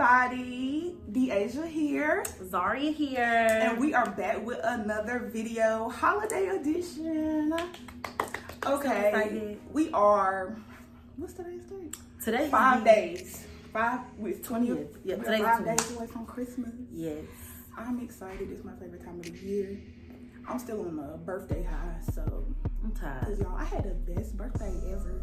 everybody. DeAisha here. Zharyia here. And we are back with another video, holiday edition. Okay. So we are, what's today's date? Today Five days. Five, with 20th. Yeah, today's five 20th. days away from Christmas. Yes. I'm excited. It's my favorite time of the year. I'm still on a birthday high, so I'm Cause tired. y'all, I had the best birthday ever.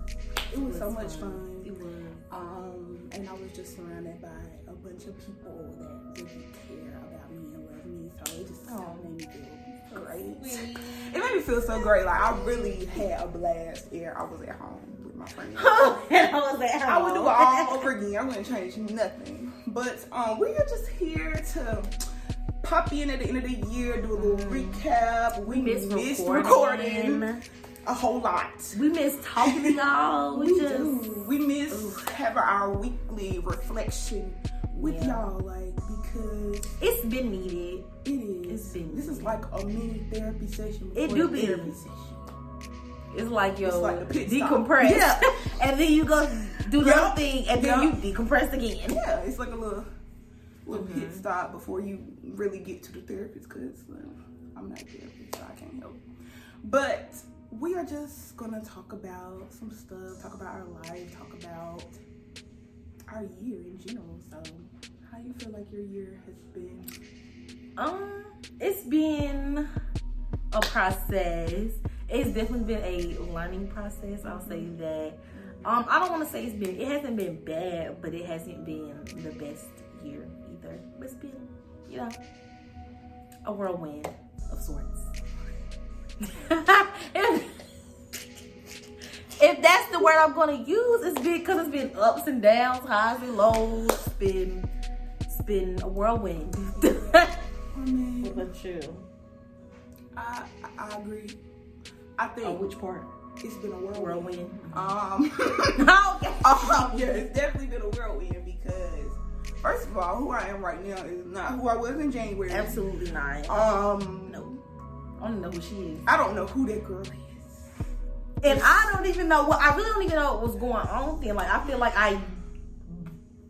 It was so much It fun. was. Um, and I was just surrounded by a bunch of people that really care about me and love me. So it just Aw. made me feel great. Sweet. It made me feel so great. Like I really had a blast there. I was at home with my friends. and I was at home. I would do it all over again. I wouldn't change nothing. But um, we are just here to pop in at the end of the year, do a little mm. recap. We, We missed missed recording. recording a whole lot. We miss talking to y'all. We, We just do. We miss having our weekly reflection with Yeah. y'all, like because it's been needed. it is. It's been- this is like a mini therapy session. It do be. therapy session. It's like yo It's like a pit decompress. Yeah. and then you go do the other thing and then you decompress again. Yeah, it's like a little little pit Mm-hmm. stop before you really get to the therapist because I'm not a therapist, so I can't help. But we are just gonna talk about some stuff, talk about our life, talk about our year in general. So, how you feel like your year has been? Um, it's been a process. It's definitely been a learning process. I'll say that. Um, I don't want to say it's been. It hasn't been bad, but it hasn't been the best either. But it's been, you know, a whirlwind of sorts. if, if that's the word I'm gonna use, it's been because it's been ups and downs, highs and lows. It's been, it's been a whirlwind. I mean, But you. I I I agree. I think Oh, which part? it's been a whirlwind. Whirlwind. Um. okay. Um, yeah, it's definitely been a whirlwind because, first of all, who I am right now is not who I was in January. Absolutely not. Um, no. I don't know who she is. I don't know who that girl is. And I don't even know what I really don't even know what was going on then. Like I feel like I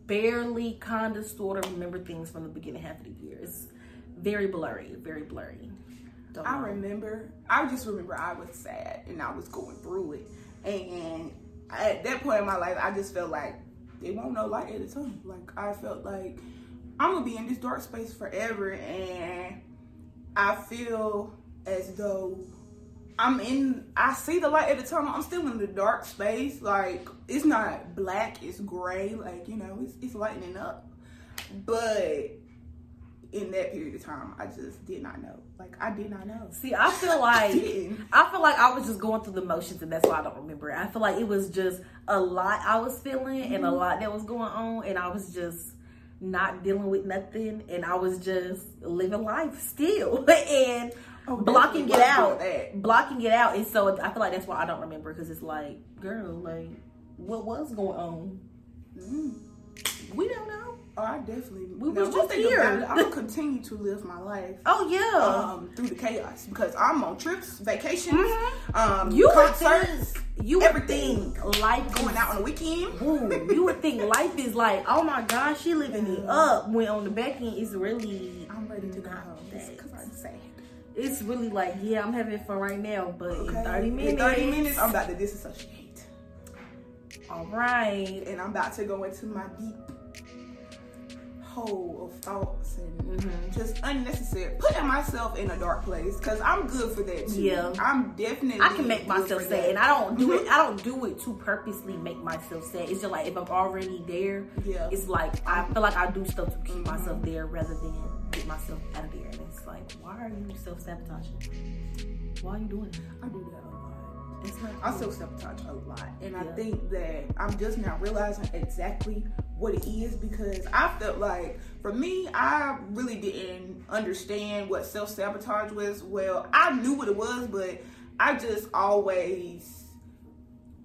barely kinda sorta remember things from the beginning half of the year. It's very blurry, very blurry. Don't I know. remember. I just remember I was sad and I was going through it, and at that point in my life, I just felt like it won't no light at the tunnel. Like I felt like I'm gonna be in this dark space forever, and I feel as though I'm in. I see the light at the tunnel. I'm still in the dark space. Like it's not black. It's gray. Like you know, it's it's lightening up, but. In that period of time, I just did not know. Like I did not know. See, I feel like didn't. I feel like I was just going through the motions, and that's why I don't remember it. I feel like it was just a lot I was feeling, and Mm-hmm. a lot that was going on, and I was just not dealing with nothing, and I was just living life still, and Oh, blocking it out, that. blocking it out, and so I feel like that's why I don't remember because it's like, girl, like, what was going on? Mm. We don't know. Oh, I definitely. We now, was just here. I'm gonna continue to live my life Oh yeah, um, through the chaos because I'm on trips, vacations, Mhm. um, you concerts, you everything. life going out on the weekend. Ooh, you would think life is like, oh my gosh, she living it up. When on the back end, it's really, I'm ready to go home because I'm sad. it's really like, yeah, I'm having fun right now, but in 30 minutes, In 30 minutes, I'm about to disassociate, all right. and I'm about to go into my deep hole of thoughts and Mhm. just unnecessary putting myself in a dark place because I'm good for that too. Yeah. I'm definitely. I can make myself sad, that. and I don't do it. Mhm. I don't do it to purposely make myself sad. It's just like if I'm already there, Yeah. it's like I feel like I do stuff to keep Mhm. myself there rather than get myself out of there. And it's like, why are you self sabotaging? Why are you doing it? I do that I self sabotage a lot, and I think that I'm just now realizing exactly what it is because I felt like for me, I really didn't understand what self sabotage was. Well, I knew what it was, but I just always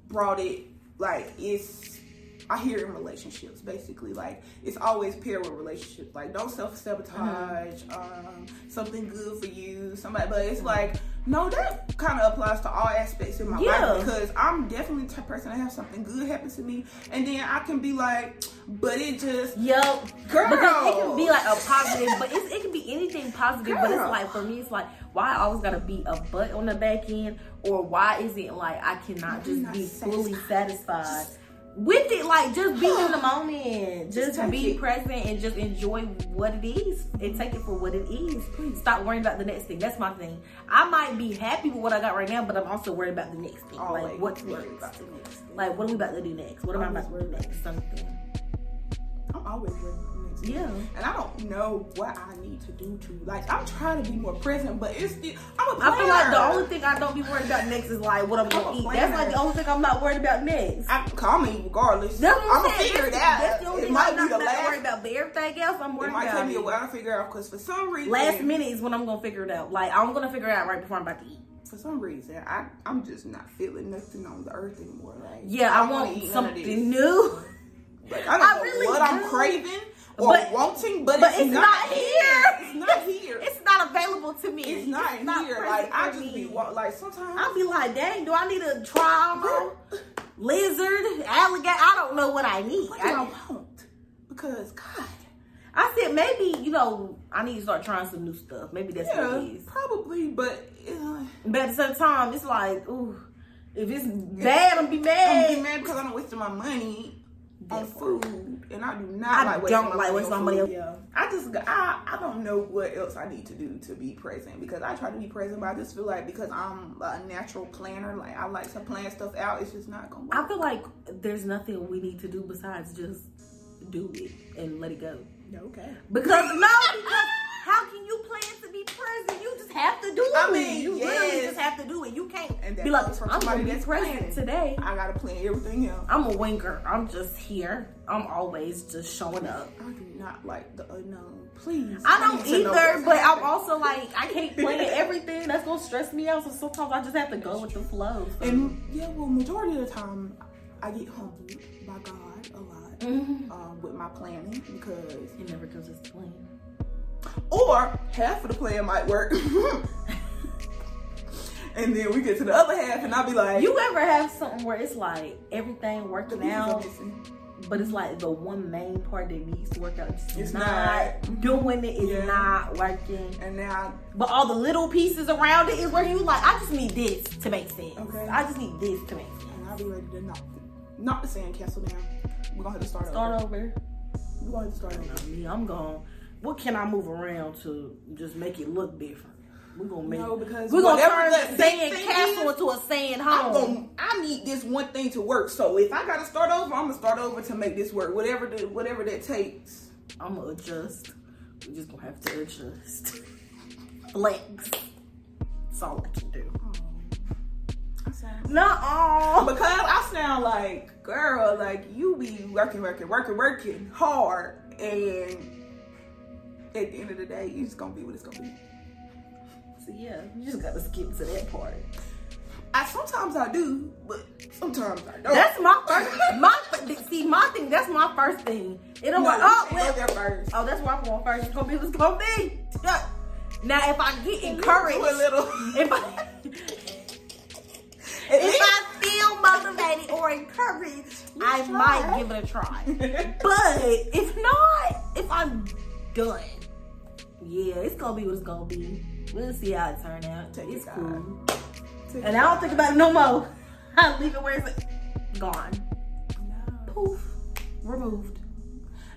brought it like it's I hear in relationships basically like it's always paired with relationships. Like don't self sabotage. Um, something good for you, somebody. But it's like no, that kind of applies to all aspects in my Yeah. life because I'm definitely the type of person that have something good happen to me, and then I can be like, but it just Yup. Girl. Because it can be like a positive, but it's, it can be anything positive. But it's like for me, it's like why I always gotta be a butt on the back end, or why is it like I cannot just be fully satisfied. With it? Like just be in the moment, Just just, be it. present and just enjoy what it is and take it for what it is. Please. Stop worrying about the next thing. That's my thing. I might be happy with what I got right now, but I'm also worried about the next thing. always like what's next? about the next. Like what are we about to do next? What am I about to do next? Something. I'm always worried about the. Yeah. and I don't know what I need to do to like. I'm trying to be more present, but it's still, I'm a planner. I feel like the only thing I don't be worried about next is like what I'm I'm gonna eat. planner. That's like the only thing I'm not worried about next. I call me regardless. That's what I'm I'm gonna figure it out. That's the only it thing might I'm not, the worried about, but everything else I'm worried It worried might about. take me a it. while to figure out because for some reason, Last minute is when I'm gonna figure it out. Like I'm gonna figure it out right before I'm about to eat. for some reason, I I'm just not feeling nothing on the earth anymore. Like Yeah, I, wanna want eat none of this. something new, Like, I don't I know really what I'm craving or But- wanting, but, but it's, it's not, not here. here. It's not here. it's not available to me. It's not It's here. Like I just me. be like sometimes. I'll be like, dang, do I need a on? Lizard, alligator? I don't know what I need. what do I I, want? Because God, I said maybe you know I need to start trying some new stuff. Maybe that's what yeah, it is. probably, but uh, But at the same time, it's like, ooh, if it's bad, I'm be mad. I'm getting mad because I'm wasting my money on food, and I do not I like don't like money wasting on my money food. Yeah, I just I I don't know what else I need to do to be present because I try to be present, but I just feel like because I'm a natural planner, like I like to plan stuff out, it's just not gonna work. I feel like there's nothing we need to do besides just do it and let it go. okay. Because no, because how can you plan to be present? You just have to do it. I mean, you literally just have to do it. You can't And be like, I'm gonna be that's present today. I gotta plan everything else. I'm a winker. I'm just here. I'm always just showing up. I do not like the unknown. Please. I don't either, but I'm also like I can't plan everything. That's gonna stress me out. So sometimes I just have to go with the flow. So. And yeah, well, majority of the time, I get humbled by God a lot Mhm. um, with my planning because, It never goes as planned. Or half of the plan might work, and then we get to the other half, and I'll be like, You ever have something where it's like everything working out, but it's like the one main part that needs to work out is It's not, not. doing it, is Yeah. not working. And now, But all the little pieces around it is where you like, I just need this to make sense. Okay. I just need this to make sense. and I'll be ready to knock, knock the sandcastle down. We're gonna have to start, Start over. over. We're gonna have to start over. Me, I'm going. What can I move around to just make it look different? We're gonna make. No, because we're gonna turn that the big sand castle is, into a sand I'm home. gonna, I need this one thing to work. So if I gotta start over, I'm gonna start over to make this work. Whatever the, whatever that takes. I'm gonna adjust. We're just gonna have to adjust. Flex. That's all I can do. I sound No. because I sound like girl, like you be working, working, working, working hard, and at the end of the day, you just gonna be what it's gonna be. So yeah, you just gotta skip to that part. I sometimes I do, but sometimes I don't. That's my first. My see, my thing. That's my first thing. It don't no, like, oh, well, go there first. oh, that's where I'm going first. It's gonna be what's gonna be. Now, if I get encouraged, a little. if I if I feel motivated or encouraged, I try. might give it a try. But if not, if I'm done, yeah, it's gonna be what it's gonna be. We'll see how it turn out. Take it's cool. Take And I don't think about it no more. I leave it where it's gone. No. Poof. Removed.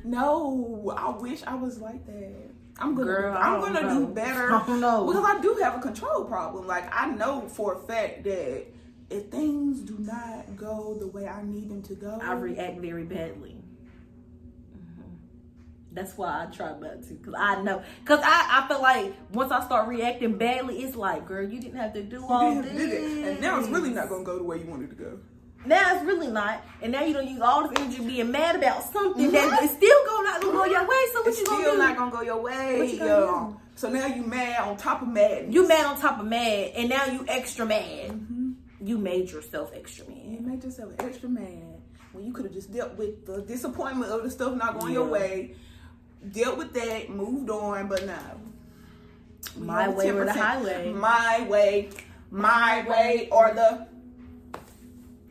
No, I wish I was like that. I'm gonna, Girl, I'm gonna know. do better. I because I do have a control problem. Like I know for a fact that if things do not go the way I need them to go, I react very badly. That's why I try not to, cause I know, cause I, I feel like once I start reacting badly, it's like, girl, you didn't have to do all this. that. and now it's really not gonna go the way you wanted to go. Now it's really not, and now you don't use all this energy being mad about something that is still going not gonna go your way. So what It's you still gonna do? not gonna go your way. You gonna yo. So now you mad on top of mad. you mad on top of mad, and now you extra mad. Mhm. You made yourself extra mad. You made yourself extra mad. when you could have just dealt with the disappointment of the stuff not going your way, dealt with that, moved on, but no. My way or the highway. My way, my way, or the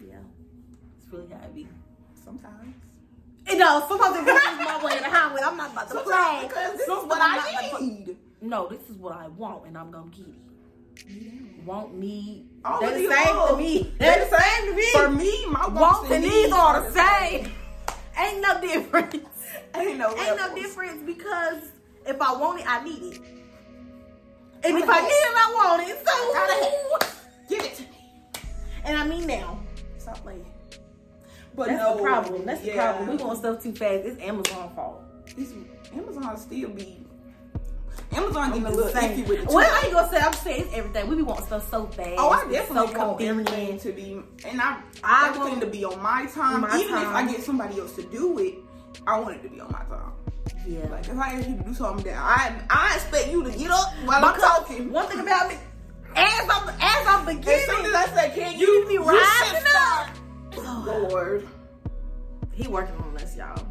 Yeah. It's really how it be. sometimes. You know, sometimes it is my way or the highway. I'm not about to play. Because this is what I not about to- need. No, this is what I want, and I'm gonna get it. Want need. All They're the same to me. They're They're the same to me. For me, my Wants wants and needs are the same. Ain't no difference. Ain't no, Ain't no difference because if I want it, I need it. And if I need it, I want it. So, Give it to me. and I mean now. Stop playing. But That's no, the problem. That's the problem. We want stuff too fast. It's Amazon fault. It's, Amazon still be. Amazon getting a little iffy with it. Well. I ain't gonna say. I'm saying it's everything. We be wanting stuff so fast. Oh, I definitely so want everything to be, and I, I want- to be on my time. My Even if I get somebody else to do it, I want it to be on my time. Yeah. Like if I ask you to do something, that I I expect you to get up while I'm talking. One thing about me, as I'm as I'm As beginning, soon as I say, "Can you you be rising up. Lord, He working on us, y'all.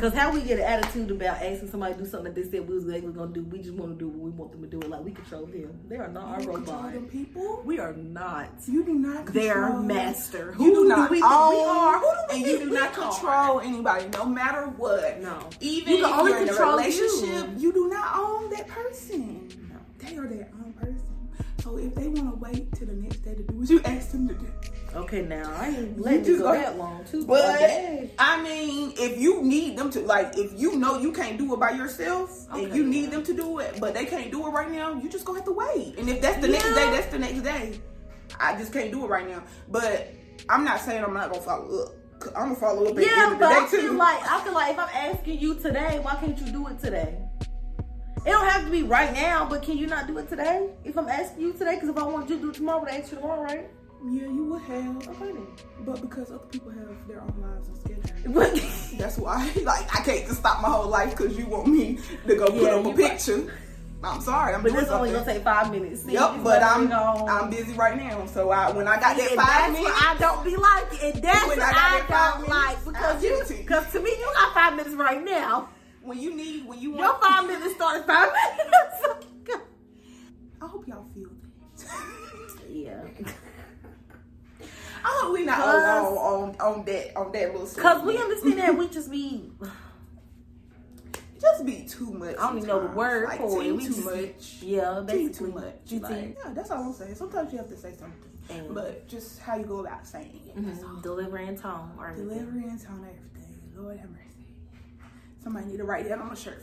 Cause how we get an attitude about asking somebody to do something that they said we was actually gonna do, we just want to do what we want them to do it. Like we control them. They are not our you control robot. them people. We are not You do not control. their master. You do not we own, we are? Who do we and you do not are? control anybody, no matter what. No. Even You can if only you're in a relationship, you. you. do not own that person. No. They are their own. So if they want to wait till the next day to do what you asked them to do, Okay, now I ain't You letting just go go- that long too. but okay. I mean, if you need them to, like, if you know you can't do it by yourself, and Okay. you need them to do it, but they can't do it right now, you just gonna have to wait. And if that's the next day, that's the next day. I just can't do it right now. But I'm not saying I'm not gonna follow up. I'm gonna follow up Yeah, but I feel too. like I feel like if I'm asking you today, why can't you do it today? It don't have to be right now, but can you not do it today? If I'm asking you today, because if I want you to do it tomorrow, I ask you tomorrow, right? yeah, you would have, Okay then. but because other people have their own lives and schedules. That's why, like, I can't just stop my whole life because you want me to go put Yeah, up a picture. I'm sorry, I'm but this only gonna take five minutes. See, Yep, but I'm I'm busy right now. So I when I got that five that's minutes, I don't be like, it. and that's When what I got I, that five don't minutes, like because you. because to me, you got five minutes right now. When you need when you want Your five minutes started five minutes. I hope y'all feel that. yeah, I hope we not Cause- alone on on that on that little. because we understand that we just be just be too much. I don't even know the word like, for it. We too much. yeah, basically too much. You Like, yeah, that's all I'm saying. Sometimes you have to say something, And- but just how you go about saying it. That's all. Mhm, delivery and tone or and tone, everything. Lord have mercy. Somebody need to write that on my shirt.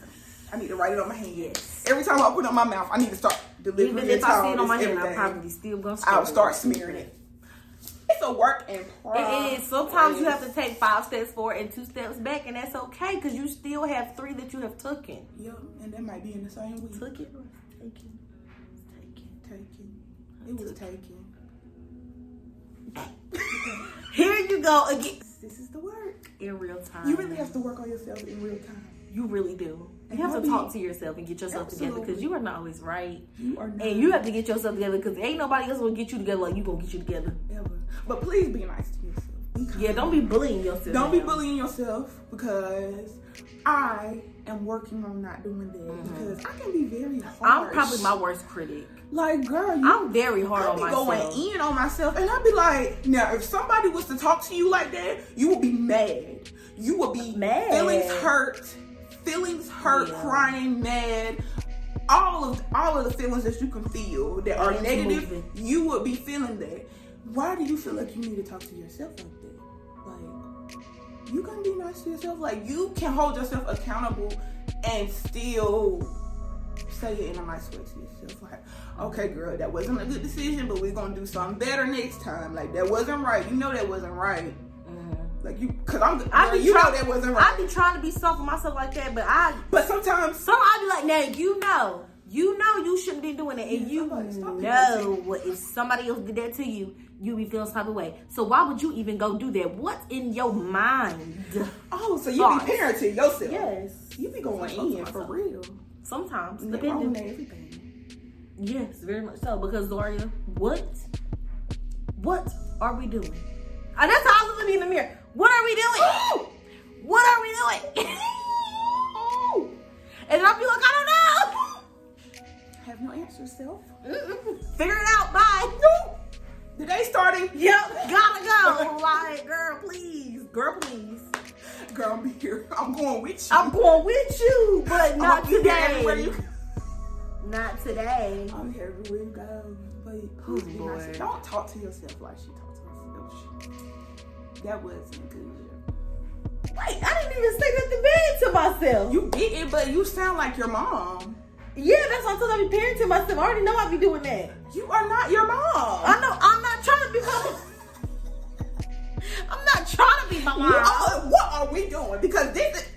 I need to write it on my hand. Yes. Every time I open on my mouth, I need to start delivering it. Even if I see it on my hand, I probably still gonna. I'll start smearing it. It's a work in progress. It is. Sometimes you have to take five steps forward and two steps back, and that's okay because you still have three that you have taken. Yep, and that might be in the same week. Took it, taken, taken. Taken. It was taken. Here you go again This is the work. In real time. You really have to work on yourself in real time. You really do. And You have to talk to yourself and get yourself together because you are not always right, You are not and you have to get yourself together because ain't nobody else gonna get you together like you gonna get you together. ever. But please be nice to yourself. Yeah, don't be bullying yourself. Don't be bullying yourself because I am working on not doing that because I can be very harsh. Mm-hmm. I'm probably my worst critic. like girl. You, I'm very hard I on be myself. going in on myself, and I'd be like, now if somebody was to talk to you like that, you would be mad. You would be Mad. feelings hurt, feelings hurt, Yeah. crying, mad. All of all of the feelings that you can feel that are negative, you would be feeling that. Why do you feel like you need to talk to yourself like that? You can be nice to yourself. Like you can hold yourself accountable and still say it in a nice way to yourself. Like, okay, girl, that wasn't a good decision, but we're gonna do something better next time. Like that wasn't right. You know that wasn't right. Mhm. Like you, cause I'm, I girl, be you know that wasn't right. I right. be trying to be soft with myself like that, but I But sometimes, some I be like, now you know, you know you shouldn't be doing it, and Yeah, you somebody stop it. know if somebody else did that to you, you be feeling some type of way. So why would you even go do that? What's in your mind? oh, so you Thoughts. be parenting yourself. Yes, You be going in for real. sometimes And they own depending. everything. Yes, very much so. Because Zharyia, what, what are we doing? And that's how I'm going with you. I'm going with you, but not today. Not today. I'm here everywhere you go. But Oh, be nice. Don't talk to yourself like she talked to herself. That wasn't good. Wait, I didn't even say nothing bad to myself. You didn't, but you sound like your mom. yeah, that's why I told I be parenting myself. I already know I be doing that. You are not your mom. I know I'm not trying to be my I'm not trying to be my mom. are- what are we doing? Because this is.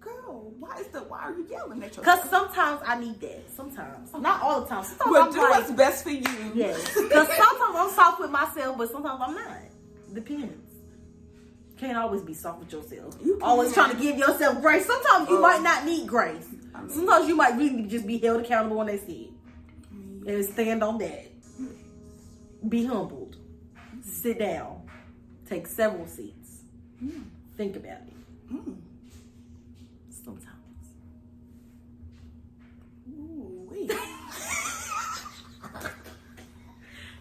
Girl, why is the why are you yelling at yourself? Cause sometimes I need that. Sometimes, not all the time. Sometimes Well, I'm do like, what's best for you. yes. Cause sometimes I'm soft with myself, but sometimes I'm not. Depends. Can't always be soft with yourself. You always trying to give yourself grace. Sometimes you Oh. might not need grace. I mean- Sometimes you might really need to just be held accountable when they see it. And stand on that. Be humbled. Sit down. Take several seats. Think about it. Mm. Sometimes. Ooh, wait.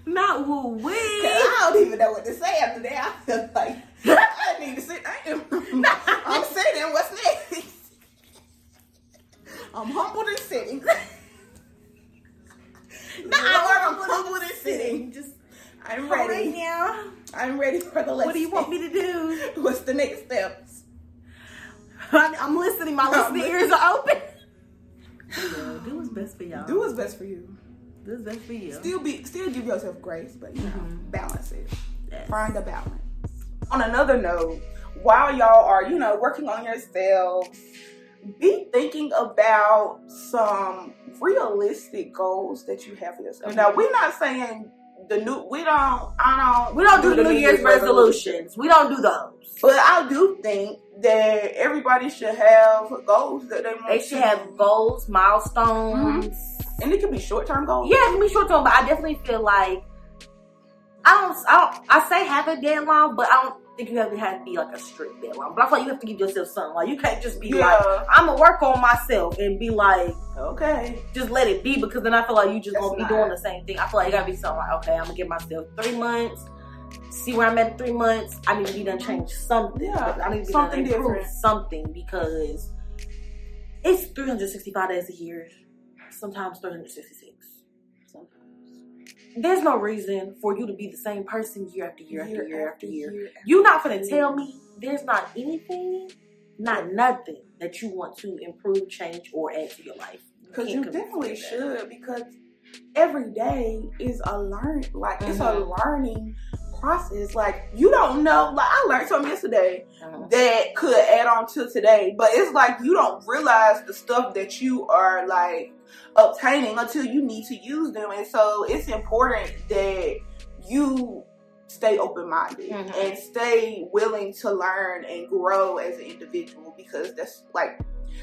Not woo wee. I don't even know what to say after that. I feel like I need to sit. I am, I'm sitting. What's next? I'm humbled and sitting. Lord, I'm humbled humbled and sitting. Just I'm right ready. now. I'm ready for the lesson. What do you want me to do? What's the next steps? I'm, I'm listening. My I'm listening ears are open. Yeah, do what's best for y'all. Do what's best for you. Do what's best for you. Still be, still give yourself grace, but you know, Mhm. balance it. Yes. Find a balance. On another note, while y'all are, you know, working on yourselves, be thinking about some realistic goals that you have for yourself. Now, we're not saying the new. We don't. I don't. We don't do the New Year's resolutions. We don't do those. But I do think that everybody should have goals that they want. They should to- have goals, milestones. Mm-hmm. and it can be short term goals. Yeah, it can be short term, but I definitely feel like I don't. I don't. I say have a deadline, but I don't think you have to have to be like a strict deadline. But I feel like you have to give yourself something. Like you can't just be Yeah. like, I'm gonna work on myself and be like, Okay. just let it be because then I feel like you just That's gonna be doing the same thing. I feel like it gotta be something like, okay, I'm gonna give myself three months, see where I'm at in three months. I need to be done change something. Yeah, I need to be something done improve different. something because it's 365 days a year, sometimes 366. There's no reason for you to be the same person year after year, after year after year. You're not gonna tell me there's not anything, not nothing that you want to improve, change, or add to your life. Because you to definitely should. Because every day is a learn. Like it's a Mhm. learning process. Like you don't know. Like I learned something yesterday Uh-huh. that could add on to today, but it's like you don't realize the stuff that you are like obtaining until you need to use them. And so it's important that you stay open minded Mhm. and stay willing to learn and grow as an individual because that's like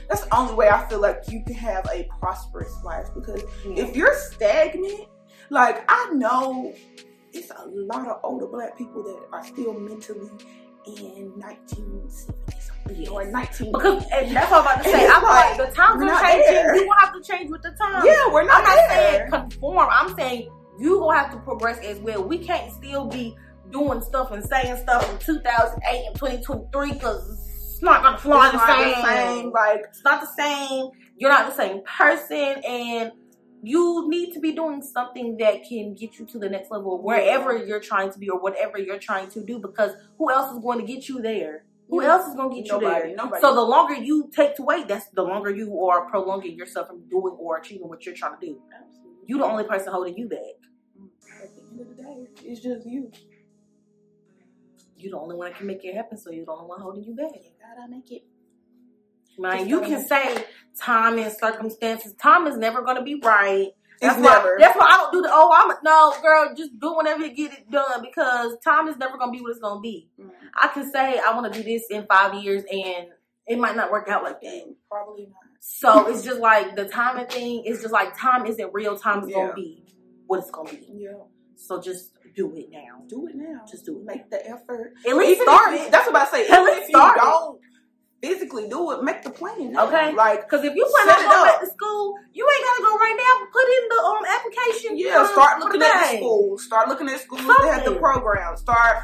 that's the only way I feel like you can have a prosperous life because if you're stagnant, like I know it's a lot of older black people that are still mentally in 1970s or 19 Because and that's what I'm about to say. I'm like, like, the times we're changing. there. You gonna have to change with the times. Yeah, we're not I'm not there. saying conform. I'm saying you gonna have to progress as well. We can't still be doing stuff and saying stuff from 2008 and 2023 because it's not gonna fly It's the not same. the same. Like It's not the same. You're not the same person, and you need to be doing something that can get you to the next level, wherever you're trying to be or whatever you're trying to do. Because who else is going to get you there? Who Yeah. else is going to get you there? nobody. So the longer you take to wait, that's the longer you are prolonging yourself from doing or achieving what you're trying to do. You're the only person holding you back. Mm. at the end of the day, it's just you. You're the only one that can make it happen, so you're the only one holding you back. Gotta make it. Man, you can say time and circumstances. Time is never going to be right. It's That's why, never. That's why I don't do the. Oh, I'm no girl. Just do whatever you get it done because time is never gonna be what it's gonna be. Mm. I can say I want to do this in five years, and it might not work out like that. Probably not. So it's just like the timing thing. It's just like time isn't real. Time is Yeah. gonna be what it's gonna be. Yeah. So just do it now. Do it now. Just do it. Make the effort. At least start it. That's what I say. At least if you start don't physically do it, make the plan. now. Okay. Like Because if you plan on going back to school, you ain't gotta go right now. Put in the um application. Yeah, for- start looking at the day. schools. Start looking at schools that have the program. Start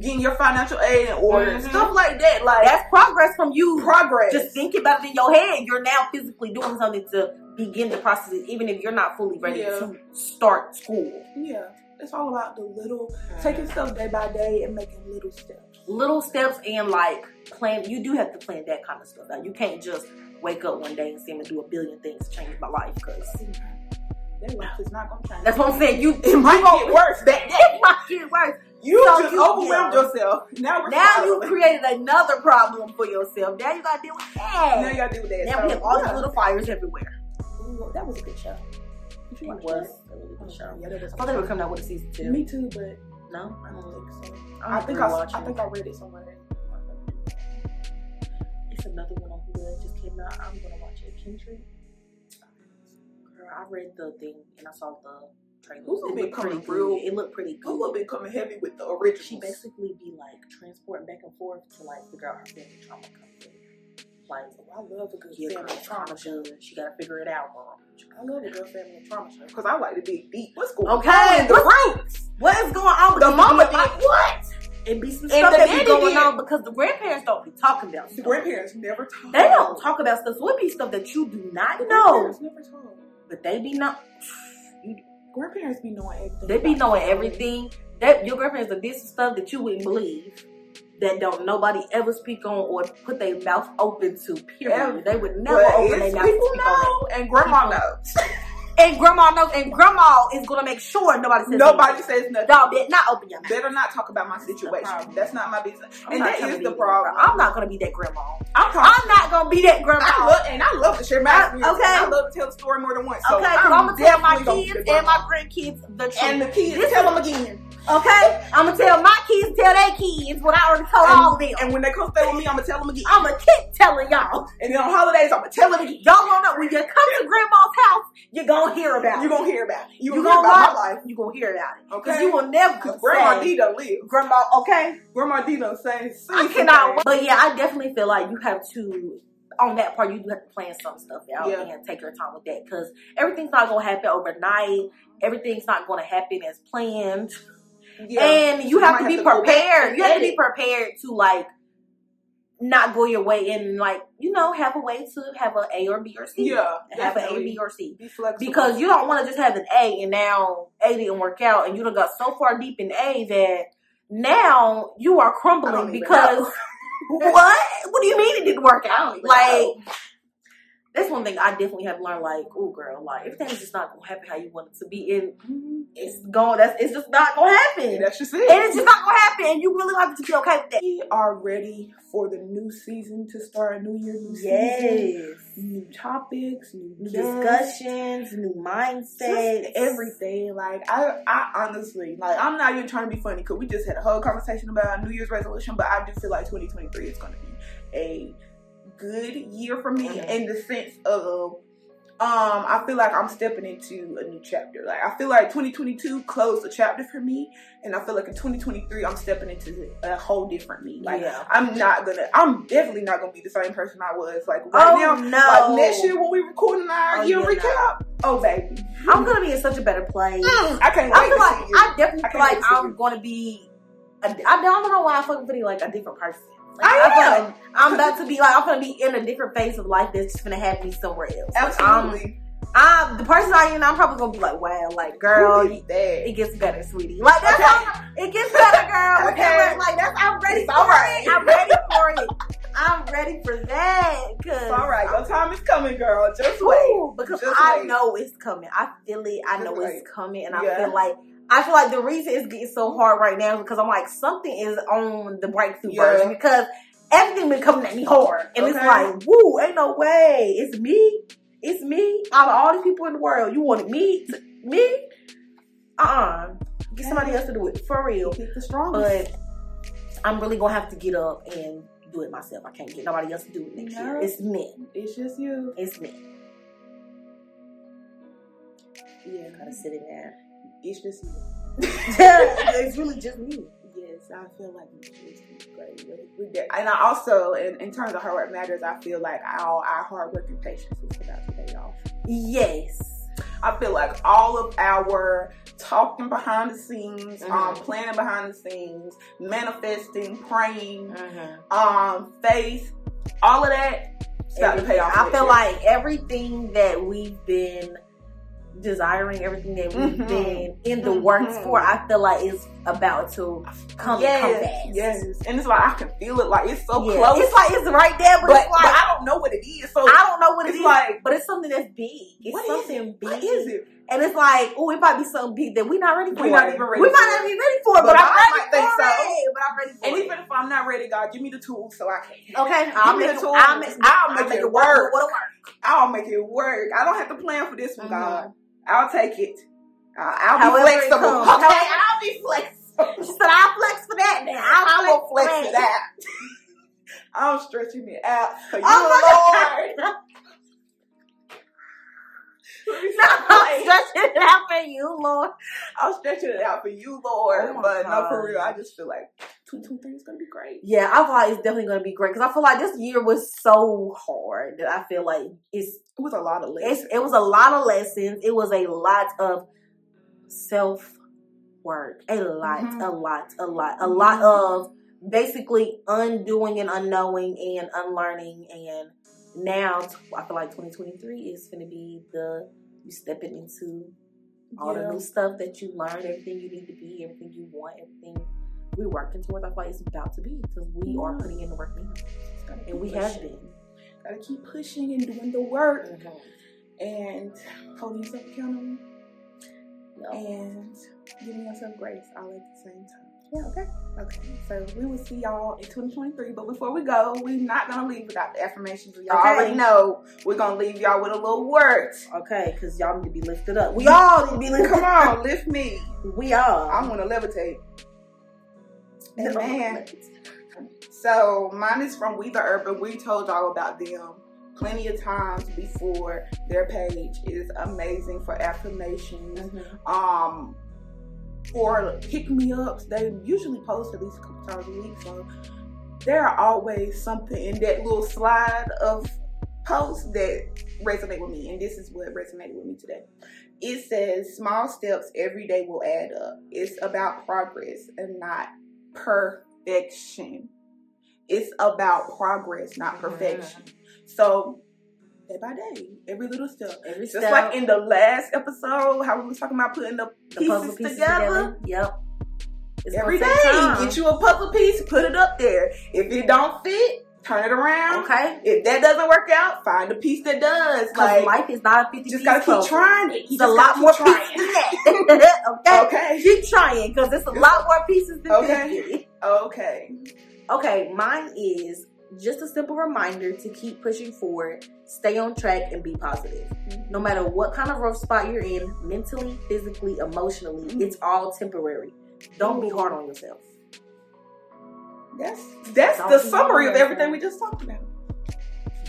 getting your financial aid in order. Mhm. Stuff like that. Like That's progress from you. progress. Just thinking about it in your head. You're now physically doing something to begin the process, even if you're not fully ready Yeah. to start school. yeah, it's all about the little taking stuff day by day and making little steps. Little steps and like plan. You do have to plan that kind of stuff out. You can't just wake up one day and say I'm gonna do a billion things to change my life. Because That life is not gonna change. that's what I'm saying. You it might get worse that it might get worse. You So just you- overwhelmed yeah. yourself. Now Now you created another problem for yourself. Now you gotta deal with that. Now you gotta deal with that. Now So, we have all yeah. these little fires everywhere. That was a good show. Did you watch was a really good oh, show. Yeah, that was I thought they were coming out with a season two. Me too, but No, I don't think so. I'm I think I, I think I read it somewhere. It's another one on Hulu that just came out. I'm gonna watch it. Kindred. Girl, I read the thing and I saw the trailer. Hulu It been looked pretty coming real- It looked pretty good. been coming heavy with the originals. She basically be like transporting back and forth to like figure out her family trauma comes Like, oh, I love a good yeah, family trauma show. She gotta figure it out, girl. I love a good family trauma show because I like to dig deep. What's going Okay, on in the roots? What is going on with The mama Like, what? It be some And stuff that be going did. on because the grandparents don't be talking about The stuff. grandparents never talk. They don't talk about stuff. So it be stuff that you do not The know, never talk. but they be not. Grandparents be knowing everything. They be knowing everything. That your grandparents are this stuff that you wouldn't believe. That don't nobody ever speak on or put their mouth open to. Period. Ever. They would never But open their mouth to people know, and grandma knows. And grandma knows. And grandma is gonna make sure nobody says Nobody anything. says nothing. Dog, bet not open your mouth. Better not talk about my situation. That's not my business. I'm and that trying the problem. I'm not gonna be that grandma. I'm. I'm not gonna be that grandma. I love, and I love to share my uh, I- experience. okay. I love to tell the story more than once. So okay, I'm, I'm gonna tell my definitely gonna be kids and my grandkids the truth. and the kids This tell them again. Okay, I'm gonna tell my kids tell their kids what I already told And, all of them. and when they come stay with me, I'm gonna tell them again. I'm gonna keep telling y'all. and then on holidays, I'm gonna tell them again. Y'all gonna know when you come to grandma's house, you're gonna hear about You're gonna hear about it. You You gonna hear gonna about my life. You gonna hear about it. Okay. Cause you will never Because Grandma say, D done live. Grandma, okay? Grandma D done saying, I cannot. wait. But yeah, I definitely feel like you have to. On that part, you do have to plan some stuff out Yeah. and take your time with that because everything's not gonna happen overnight. Everything's not gonna happen as planned. Yeah. and you So have to be go back prepared. You have to be prepared to like not go your way and like you know have a way to have a A or B or C. Yeah. have an A. B, or C. Be flexible. Because you don't want to just have an A and now A didn't work out and you done got so far deep in A that now you are crumbling because what? What do you mean it didn't work out? Like know. That's one thing I definitely have learned. Like, oh girl, like everything's just not gonna happen how you want it to be, and mm, it's going. That's it's just not gonna happen. that's just it. And it's just not gonna happen. And you really have to be okay with that. we are ready for the new season to start. New year, new season. Yes. New topics, new New guests, discussions, new mindset, everything. Like I, I honestly, like I'm not even trying to be funny because we just had a whole conversation about New Year's resolution, but I do feel like 2023 is to be a good year for me Mhm. in the sense of. Um, I feel like I'm stepping into a new chapter. Like I feel like 2022 closed a chapter for me, and I feel like in 2023 I'm stepping into a whole different me. Like yeah. I'm not gonna. I'm definitely not gonna be the same person I was like right Oh now. no! Like next year when we recording our Oh, year yeah, recap. Oh baby, I'm gonna be in such a better place. Mm, I can't wait I feel to like see you. I definitely I feel like I'm gonna be. A, I don't know why I fucking feel like a different person. Like, I am. like I'm about to be like I'm gonna be in a different phase of life that's just gonna have me somewhere else. Like, I'm- Absolutely. I'm the person I am. I'm probably gonna be like, wow, like girl, that? it gets better, sweetie. Like that's Okay. how it gets better, girl. Okay. Like that's I'm ready It's for right. it. I'm ready for it. I'm ready for that. Cause all right. Your time is coming, girl. Just wait. Ooh, because Just I wait. know it's coming. I feel it. I Just know wait. it's coming, and I Yeah. feel like I feel like the reason it's getting so hard right now is because I'm like something is on the breakthrough Yeah. version because everything been coming at me hard, and it's like, woo, ain't no way, it's me, it's me. Out of all these people in the world, you wanted me, to, me, uh, uh get somebody else to do it for real. Pick the strongest. But I'm really gonna have to get up and do it myself. I can't get nobody else to do it next year. It's me. it's just you. It's me. Yeah. Gotta sit in there. It's just you. it's really just me. Yes, I feel like it's great. We did. And I also, in, in terms of Her Work Matters, I feel like our, our hard work and patience is about to pay off. Yes. I feel like all of our talking behind the scenes, Mhm. um, planning behind the scenes, manifesting, praying, Mm-hmm. um, faith, all of that, it's about to pay off. I feel like everything that we've been desiring, everything that we've Mhm. been in the works Mhm. for, I feel like is about to come yes, come fast. yes, and it's like I can feel it, like it's so Yeah. close. It's like it's right there, but, but, it's like but I don't know what it is. So I don't know what it it's like, but it's something that's big. It's what is something it? big. What is it? And it's like, oh, it might be something big that we're not ready for. We're not even ready We might not be ready for it, but, But I'm ready might for think so. it. But I'm ready for And it. even if I'm not ready, God, give me the tools so I can. Okay, I'll me make, the tools. I'll make, I'll make it work. What'll work. I'll make it work. I don't have to plan for this one, Mhm. God. I'll take it. Uh, I'll be However flexible. Okay, However- I'll be flexible. She said, I'll flex for that. Then I'll flex, flex for that. I'm stretching it out for you, Oh my Lord. Me No, I'm stretching it out for you, Lord. I'm stretching it out for you, Lord. Oh but no, for real, I just feel like 2023 is gonna be great. Yeah, I feel like it's definitely going to be great because I feel like this year was so hard that I feel like it's, It was a lot of it's lessons. it was a lot of lessons. It was a lot of self work, a lot, Mhm. a lot, a lot, a lot of basically undoing and unknowing and unlearning. And now I feel like 2023 is going to be the you stepping into all Yeah. the new stuff that you learned, everything you need to be, everything you want, everything we're working towards. Like it's about to be because we are putting in the work now, and we have been. Gotta keep pushing and doing the work mm-hmm. and holding yourself accountable and giving yourself grace all at the same time. Yeah, okay. Okay. So we will see y'all in 2023. But before we go, we're not gonna leave without the affirmations. Y'all Okay. already know we're gonna leave y'all with a little word. Okay, because y'all need to be lifted up. We all need to be lifted Come on, lift me. We all. I wanna levitate. Amen. So mine is from We the Urban. We told y'all about them plenty of times before. Their page is amazing for affirmations. Mhm. Um for pick me ups. They usually post at least a couple times a week. So there are always something in that little slide of posts that resonate with me. And this is what resonated with me today. It says small steps every day will add up. It's about progress and not perfection. It's about progress, not perfection. So day by day, every little step. Every Just step, like in the last episode, how we was talking about putting the the pieces, pieces together. together. Yep. It's Every day, gonna take time. get you a puzzle piece, put it up there. If it don't fit, turn it around. Okay. If that doesn't work out, find a piece that does. Because Like, life is not a 50 you just gotta keep trying it. It's a lot more keep pieces trying. than that. okay? Okay. Keep trying because it's a lot more pieces than Okay. 50. Okay. Okay, mine is just a simple reminder to keep pushing forward, stay on track, and be positive. No matter what kind of rough spot you're in, mentally, physically, emotionally, Mhm. it's all temporary. Don't be hard on yourself. That's that's the summary of everything we just talked about.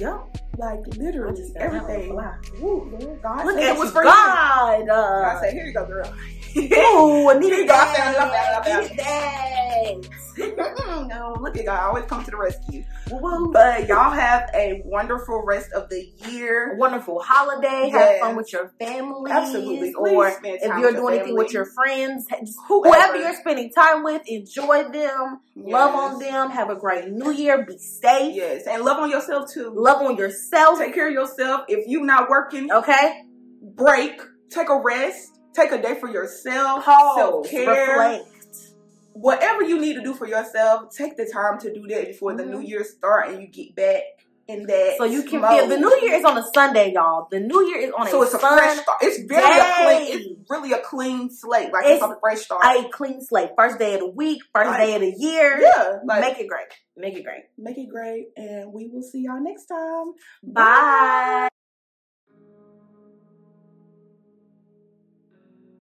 Yeah. Like literally everything. Woo, God. Look at it was for you. God. I Uh, said, here you go, girl. Ooh, I needed you go. I found it. I found it. I that. that. no, look at God. I Always come to the rescue. Woo-woo. But y'all have a wonderful rest of the year. A wonderful holiday. Have fun with your family. Absolutely. Or Please if you're doing anything with your friends, Whoever. whoever you're spending time with, enjoy them, love on them, have a great new year, be safe, Yes, and love on yourself too. love on yourself. Take care of yourself. If you're not working, Okay? break. Take a rest. Take a day for yourself. Self care. Whatever you need to do for yourself, take the time to do that before the Mhm. new year start and you get back in that. So you can feel the new year is on a Sunday, y'all. The new year is on So a So it's a fresh start. It's very a clean. It's really a clean slate. Like it's, It's a fresh start. A clean slate. First day of the week, first Right. day of the year. yeah, like Make it great. Make it great. make it great, and we will see y'all next time. Bye.